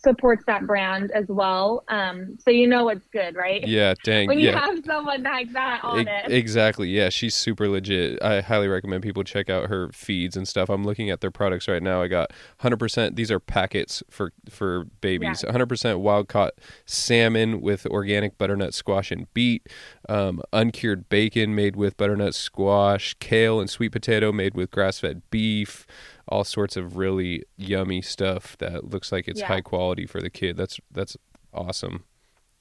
supports that brand as well. Um, so you know it's good, right? Yeah, dang. When you yeah. have someone like that on E- it. Exactly. Yeah, she's super legit. I highly recommend people check out her feeds and stuff. I'm looking at their products right now. I got 100%. These are packets for for babies. 100% wild caught salmon with organic butternut squash and beet. Um, uncured bacon made with butternut squash, kale and sweet potato made with grass fed beef. All sorts of really yummy stuff that looks like it's Yeah. high quality for the kid. That's that's awesome.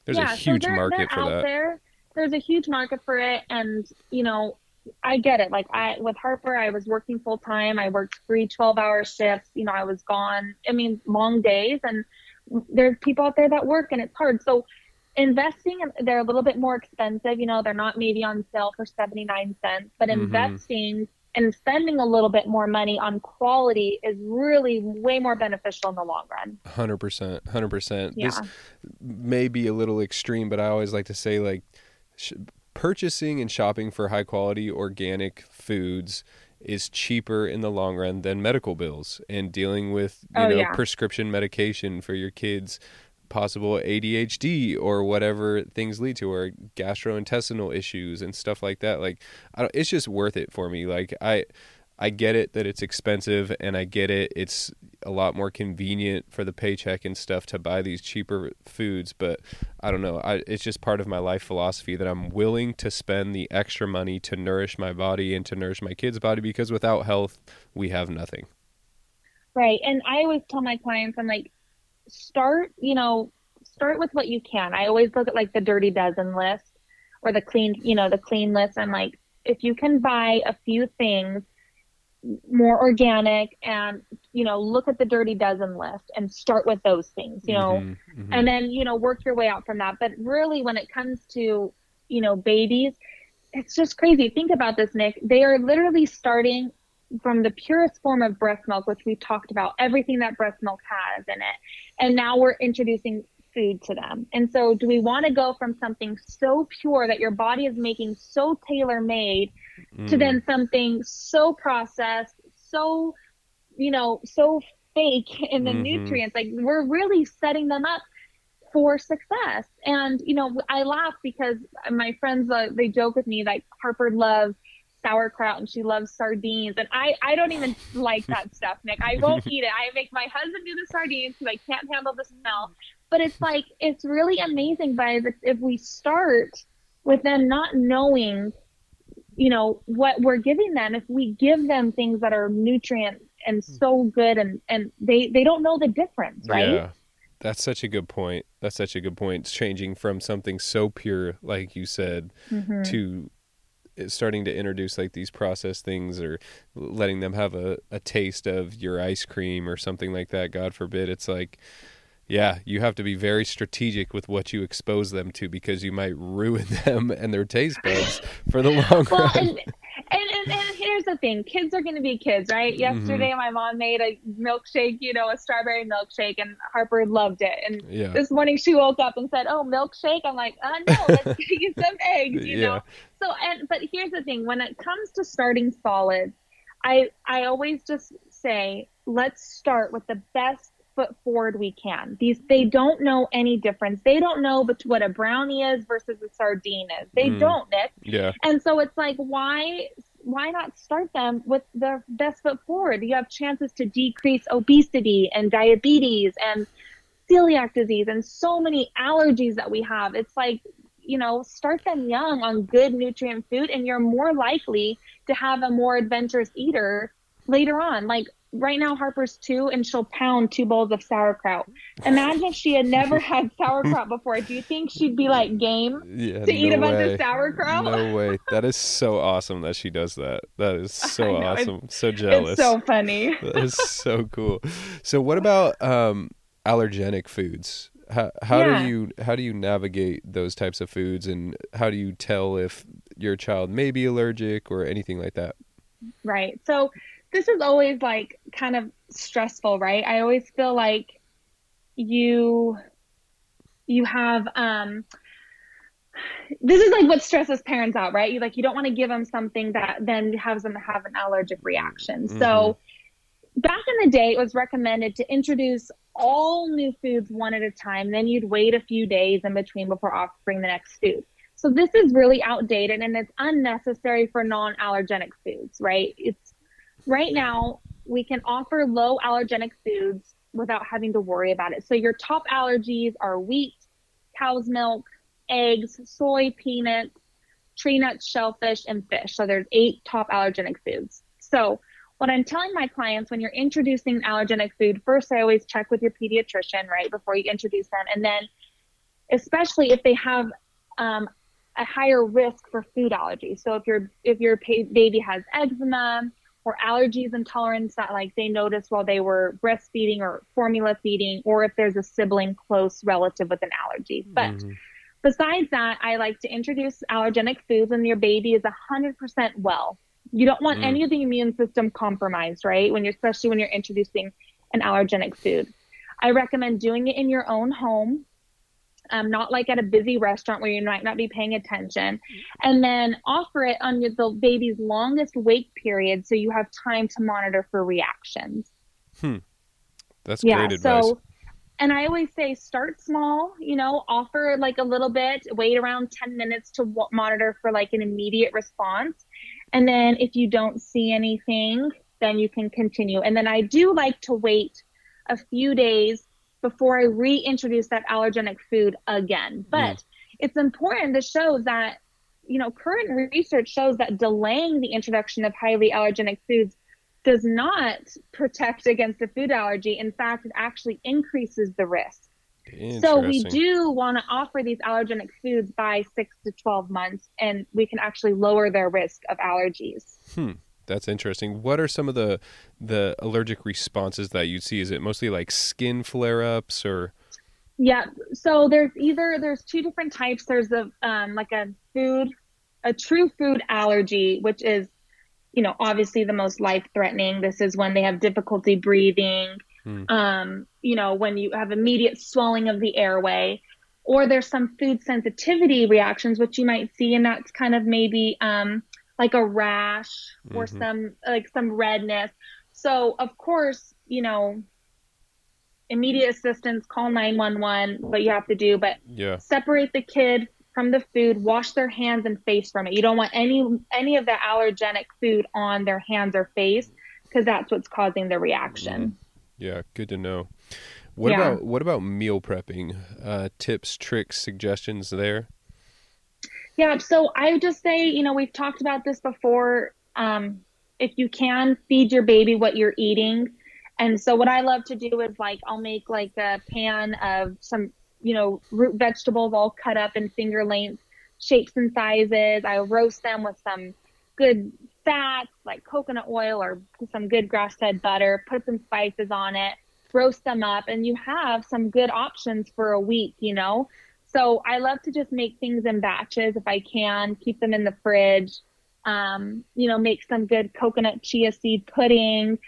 There's yeah, a huge so they're, market they're for that. There. There's a huge market for it, and you know, I get it. Like I with Harper, I was working full time. I worked three 12 hour shifts. You know, I was gone. I mean, long days, and there's people out there that work, and it's hard. So investing, they're a little bit more expensive. You know, they're not maybe on sale for 79 cents, but Mhm. investing and spending a little bit more money on quality is really way more beneficial in the long run. Hundred percent, hundred percent. Yeah. This may be a little extreme, but I always like to say like sh- purchasing and shopping for high quality organic foods is cheaper in the long run than medical bills and dealing with you Oh, know yeah. prescription medication for your kids possible ADHD or whatever things lead to or gastrointestinal issues and stuff like that. Like it's just worth it for me. Like I I get it that it's expensive and I get it it's a lot more convenient for the paycheck and stuff to buy these cheaper foods but I don't know. I it's just part of my life philosophy that I'm willing to spend the extra money to nourish my body and to nourish my kids body because without health we have nothing. Right. And I always tell my clients, I'm like, start, you know, start with what you can. I always look at like the dirty dozen list or the clean, you know, the clean list. I'm like, if you can buy a few things more organic and, you know, look at the dirty dozen list and start with those things, you know, Mhm, mhm. and then, you know, work your way out from that. But really, when it comes to, you know, babies, it's just crazy. Think about this, Nick. They are literally starting from the purest form of breast milk, which we've talked about, everything that breast milk has in it. And now we're introducing food to them. And so, do we want to go from something so pure that your body is making so tailor made to Mm. then something so processed, so, you know, so fake in the Mhm. nutrients? Like, we're really setting them up for success. And, you know, I laugh because my friends, uh, they joke with me like Harper loves sauerkraut and she loves sardines. And I, I don't even like that stuff, Nick. I won't eat it. I make my husband do the sardines because I can't handle the smell. But it's like, it's really amazing by the, if we start with them not knowing, you know, what we're giving them, if we give them things that are nutrient and so good and, and they, they don't know the difference, right? Yeah. That's such a good point. That's such a good point. It's changing from something so pure, like you said, Mhm. to starting to introduce like these processed things or letting them have a, a taste of your ice cream or something like that. God forbid. It's like, yeah, you have to be very strategic with what you expose them to because you might ruin them and their taste buds for the long well, run. and, and, and, here's the thing kids are going to be kids, right? Mm-hmm. Yesterday, my mom made a milkshake, you know, a strawberry milkshake, and Harper loved it. And Yeah. this morning, she woke up and said, Oh, milkshake? I'm like, uh, No, let's get you some eggs, you Yeah. know? So, and, but here's the thing when it comes to starting solids, I, I always just say, let's start with the best foot forward we can. These they don't know any difference. They don't know bet- what a brownie is versus a sardine is. They Mm. don't, Nick. yeah. And so it's like, why why not start them with their best foot forward? You have chances to decrease obesity and diabetes and celiac disease and so many allergies that we have. It's like, you know, start them young on good nutrient food and you're more likely to have a more adventurous eater later on. Like right now Harper's two and she'll pound two bowls of sauerkraut. Imagine if she had never had sauerkraut before. Do you think she'd be like game? Yeah, to eat no a bunch way. of sauerkraut? No way. That is so awesome that she does that. That is so know, it's- awesome. So jealous. It's so funny. that is so cool. So what about um allergenic foods? How how Yeah. do you how do you navigate those types of foods and how do you tell if your child may be allergic or anything like that? Right. So this is always like kind of stressful, right? I always feel like you you have um this is like what stresses parents out, right? You like you don't want to give them something that then has them have an allergic reaction. So back in the day, it was recommended to introduce all new foods one at a time. Then you'd wait a few days in between before offering the next food. So this is really outdated and it's unnecessary for non-allergenic foods, right? It's right now we can offer low allergenic foods without having to worry about it. So your top allergies are wheat, cow's milk, eggs, soy, peanuts, tree nuts, shellfish, and fish. So there's eight top allergenic foods. So what I'm telling my clients when you're introducing allergenic food, first I always check with your pediatrician, right, before you introduce them. And then, especially if they have um, a higher risk for food allergies. So if your if your baby has eczema or allergies and intolerance that like they noticed while they were breastfeeding or formula feeding, or if there's a sibling close relative with an allergy. But mm-hmm. besides that, I like to introduce allergenic foods when your baby is 100% well. You don't want mm. any of the immune system compromised, right? When you're especially when you're introducing an allergenic food. I recommend doing it in your own home um, not like at a busy restaurant where you might not be paying attention. And then offer it on the baby's longest wake period so you have time to monitor for reactions. Hmm. That's yeah, great advice. So, and I always say start small, you know, offer like a little bit, wait around 10 minutes to w- monitor for like an immediate response. And then if you don't see anything, then you can continue. And then I do like to wait a few days before I reintroduce that allergenic food again. But it's important to show that, you know, current research shows that delaying the introduction of highly allergenic foods does not protect against a food allergy. In fact, it actually increases the risk. So we do want to offer these allergenic foods by six to 12 months, and we can actually lower their risk of allergies. Hmm. That's interesting. What are some of the the allergic responses that you see? Is it mostly like skin flare ups or? Yeah. So there's either there's two different types. There's a um, like a food, a true food allergy, which is, you know, obviously the most life threatening. This is when they have difficulty breathing. Hmm. Um, you know, when you have immediate swelling of the airway, or there's some food sensitivity reactions, which you might see, and that's kind of maybe um, like a rash or mm-hmm. some like some redness. So of course, you know, immediate assistance, call 911, what you have to do, but yeah. separate the kid from the food, wash their hands and face from it. You don't want any any of the allergenic food on their hands or face because that's what's causing the reaction. Mm-hmm. Yeah, good to know. What yeah. about what about meal prepping? Uh, tips, tricks, suggestions there? Yeah, so I would just say, you know, we've talked about this before. Um, if you can feed your baby what you're eating. And so what I love to do is like I'll make like a pan of some, you know, root vegetables all cut up in finger length shapes and sizes. I roast them with some good fats like coconut oil or some good grass fed butter, put some spices on it, roast them up, and you have some good options for a week, you know? So I love to just make things in batches if I can, keep them in the fridge. Um, you know, make some good coconut chia seed pudding,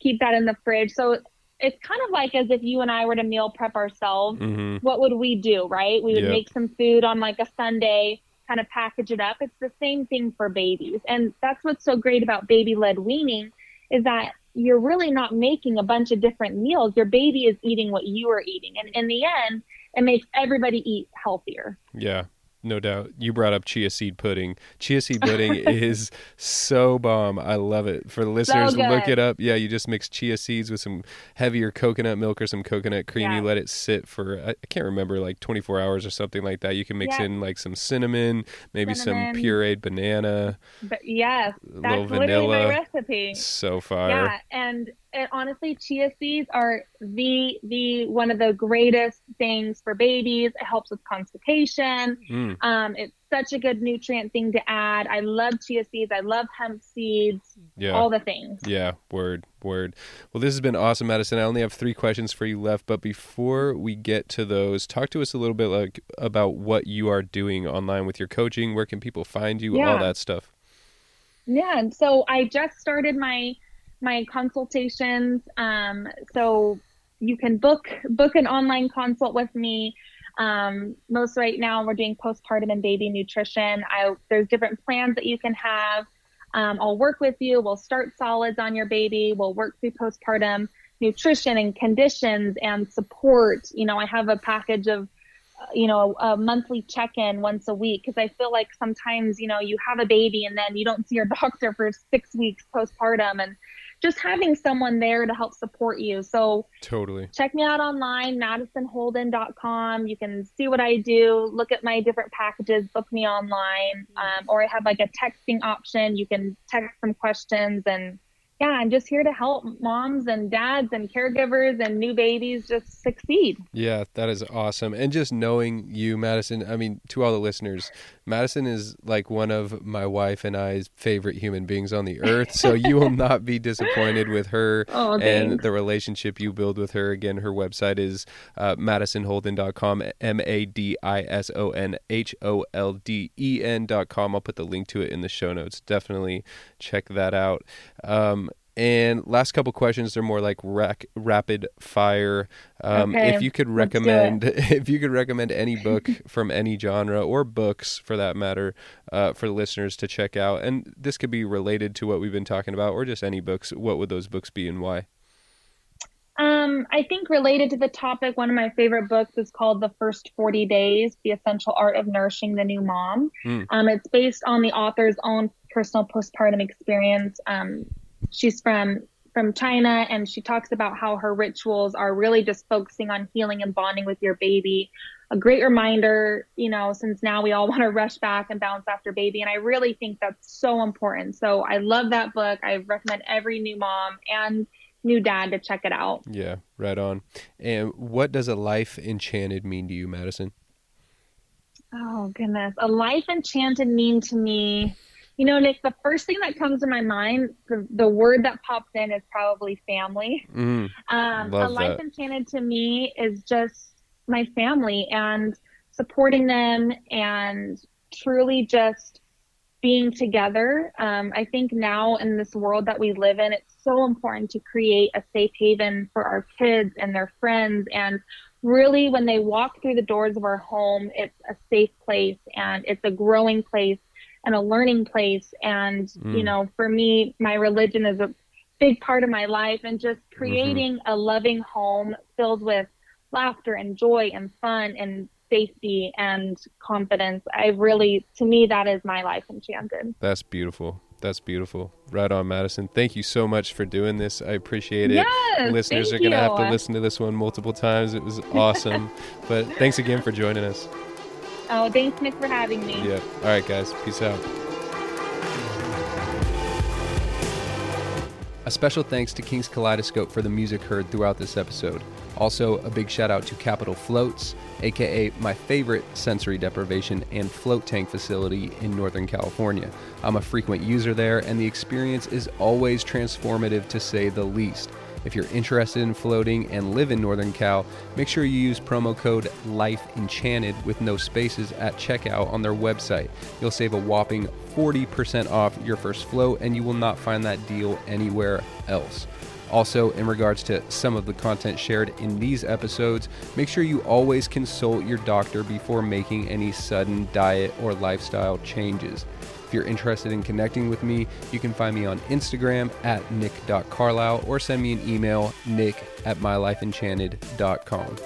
keep that in the fridge. So it's kind of like as if you and I were to meal prep ourselves. Mm-hmm. What would we do, right? We would yep. make some food on like a Sunday, kind of package it up. It's the same thing for babies. And that's what's so great about baby led weaning is that you're really not making a bunch of different meals. Your baby is eating what you are eating. And in the end, it makes everybody eat healthier. Yeah no doubt. You brought up chia seed pudding. Chia seed pudding is so bomb. I love it. For the listeners, so look it up. Yeah, you just mix chia seeds with some heavier coconut milk or some coconut cream. Yeah. You let it sit for I, can't remember like 24 hours or something like that. You can mix yeah. in like some cinnamon, maybe cinnamon. some pureed banana. But yes, that's literally my recipe. So fire. Yeah, and and honestly, chia seeds are the the one of the greatest things for babies. It helps with constipation. Mm. Um, it's such a good nutrient thing to add. I love chia seeds. I love hemp seeds. Yeah. All the things. Yeah. Word. Word. Well, this has been awesome, Madison. I only have three questions for you left, but before we get to those, talk to us a little bit like about what you are doing online with your coaching. Where can people find you? Yeah. All that stuff. Yeah. So I just started my my consultations. Um, so you can book book an online consult with me. Um, most right now we're doing postpartum and baby nutrition. I, there's different plans that you can have. Um, I'll work with you. We'll start solids on your baby. We'll work through postpartum nutrition and conditions and support. You know, I have a package of you know, a, a monthly check-in once a week because I feel like sometimes, you know, you have a baby and then you don't see your doctor for six weeks postpartum and just having someone there to help support you. So totally check me out online, madisonholden.com. You can see what I do, look at my different packages, book me online. Um, or I have like a texting option. You can text some questions and yeah, I'm just here to help moms and dads and caregivers and new babies just succeed. Yeah, that is awesome. And just knowing you, Madison, I mean, to all the listeners, Madison is like one of my wife and I's favorite human beings on the earth. So you will not be disappointed with her oh, and the relationship you build with her. Again, her website is uh, madisonholden.com, M A D I S O N H O L D E N.com. I'll put the link to it in the show notes. Definitely check that out. Um, and last couple questions, they're more like rac- rapid fire. Um, okay, if you could recommend, if you could recommend any book from any genre or books for that matter, uh, for the listeners to check out, and this could be related to what we've been talking about, or just any books. What would those books be and why? Um, I think related to the topic, one of my favorite books is called The First 40 Days The Essential Art of Nourishing the New Mom. Mm. Um, it's based on the author's own personal postpartum experience. Um, she's from from China and she talks about how her rituals are really just focusing on healing and bonding with your baby. A great reminder, you know, since now we all want to rush back and bounce after baby. And I really think that's so important. So I love that book. I recommend every new mom and new dad to check it out. Yeah, right on. And what does a life enchanted mean to you, Madison? Oh, goodness. A life enchanted mean to me you know, Nick, the first thing that comes to my mind, the, the word that pops in is probably family. Mm, um, a life that. enchanted to me is just my family and supporting them and truly just being together. Um, I think now in this world that we live in, it's so important to create a safe haven for our kids and their friends. And really, when they walk through the doors of our home, it's a safe place and it's a growing place and a learning place. And, mm. you know, for me, my religion is a big part of my life and just mm-hmm. creating mm-hmm. a loving home filled with laughter and joy and fun and safety and confidence. I really, to me, that is my life enchanted. That's beautiful. That's beautiful. Right on, Madison. Thank you so much for doing this. I appreciate it. Yes, Listeners are going to have to listen to this one multiple times. It was awesome. but thanks again for joining us. Oh, thanks, Nick, for having me. Yeah. All right, guys. Peace out. A special thanks to Kings Kaleidoscope for the music heard throughout this episode. Also, a big shout out to Capitol Floats, aka my favorite sensory deprivation and float tank facility in Northern California. I'm a frequent user there, and the experience is always transformative to say the least. If you're interested in floating and live in Northern Cal, make sure you use promo code LIFEEnchanted with no spaces at checkout on their website. You'll save a whopping 40% off your first float, and you will not find that deal anywhere else. Also, in regards to some of the content shared in these episodes, make sure you always consult your doctor before making any sudden diet or lifestyle changes. If you're interested in connecting with me, you can find me on Instagram at nick.carlisle or send me an email, nick at mylifeenchanted.com.